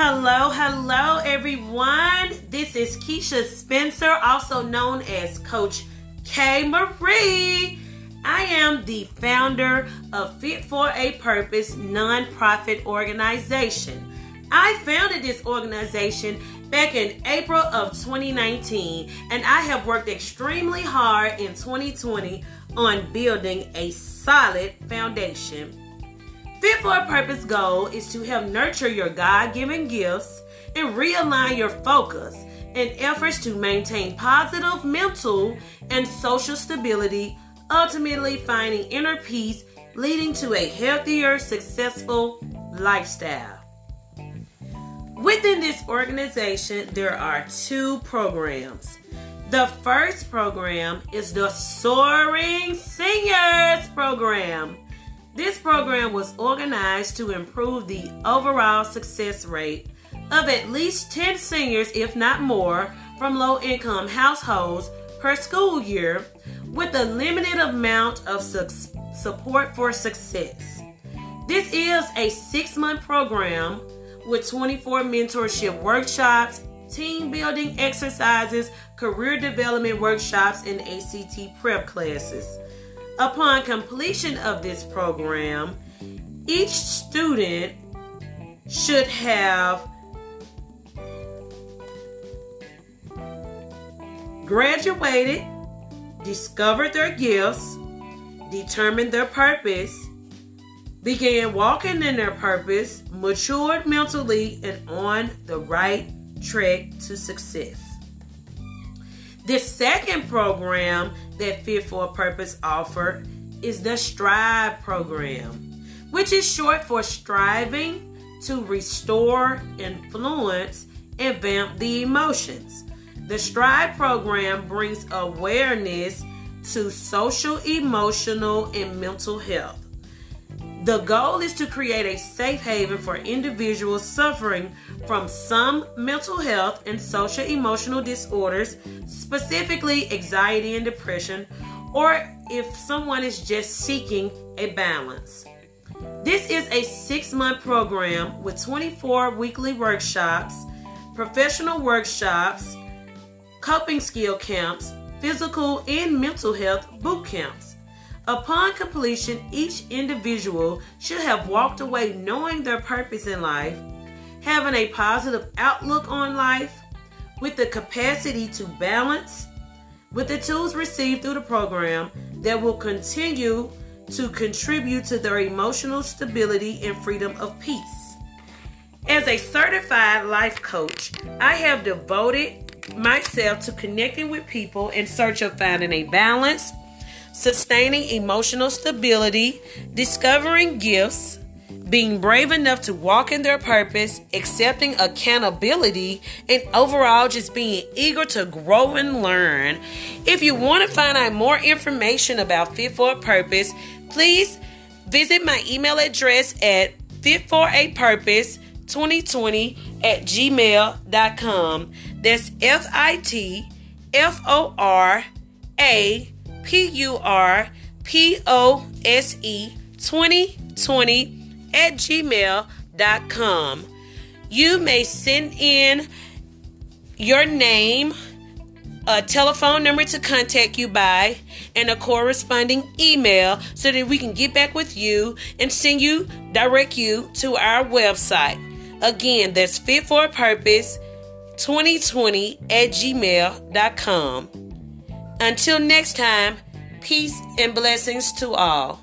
Hello, hello, everyone. This is Keisha Spencer, also known as Coach K. Marie. I am the founder of Fit for a Purpose nonprofit organization. I founded this organization back in April of 2019, and I have worked extremely hard in 2020 on building a solid foundation. Fit for a Purpose goal is to help nurture your God given gifts and realign your focus in efforts to maintain positive mental and social stability, ultimately finding inner peace, leading to a healthier, successful lifestyle. Within this organization, there are two programs. The first program is the Soaring Seniors Program. This program was organized to improve the overall success rate of at least 10 seniors, if not more, from low income households per school year with a limited amount of su- support for success. This is a six month program with 24 mentorship workshops, team building exercises, career development workshops, and ACT prep classes. Upon completion of this program, each student should have graduated, discovered their gifts, determined their purpose, began walking in their purpose, matured mentally, and on the right track to success. The second program that Fit for a Purpose offer is the Strive program, which is short for striving to restore, influence, and vamp the emotions. The Strive program brings awareness to social, emotional, and mental health. The goal is to create a safe haven for individuals suffering from some mental health and social emotional disorders, specifically anxiety and depression, or if someone is just seeking a balance. This is a six month program with 24 weekly workshops, professional workshops, coping skill camps, physical and mental health boot camps. Upon completion, each individual should have walked away knowing their purpose in life, having a positive outlook on life, with the capacity to balance, with the tools received through the program that will continue to contribute to their emotional stability and freedom of peace. As a certified life coach, I have devoted myself to connecting with people in search of finding a balance sustaining emotional stability, discovering gifts, being brave enough to walk in their purpose, accepting accountability, and overall just being eager to grow and learn. If you want to find out more information about Fit for a Purpose, please visit my email address at fitforapurpose2020 at gmail.com. That's F I T F O R A P U R P O S E 2020 at gmail.com. You may send in your name, a telephone number to contact you by, and a corresponding email so that we can get back with you and send you, direct you to our website. Again, that's fit for a purpose 2020 at gmail.com. Until next time, peace and blessings to all.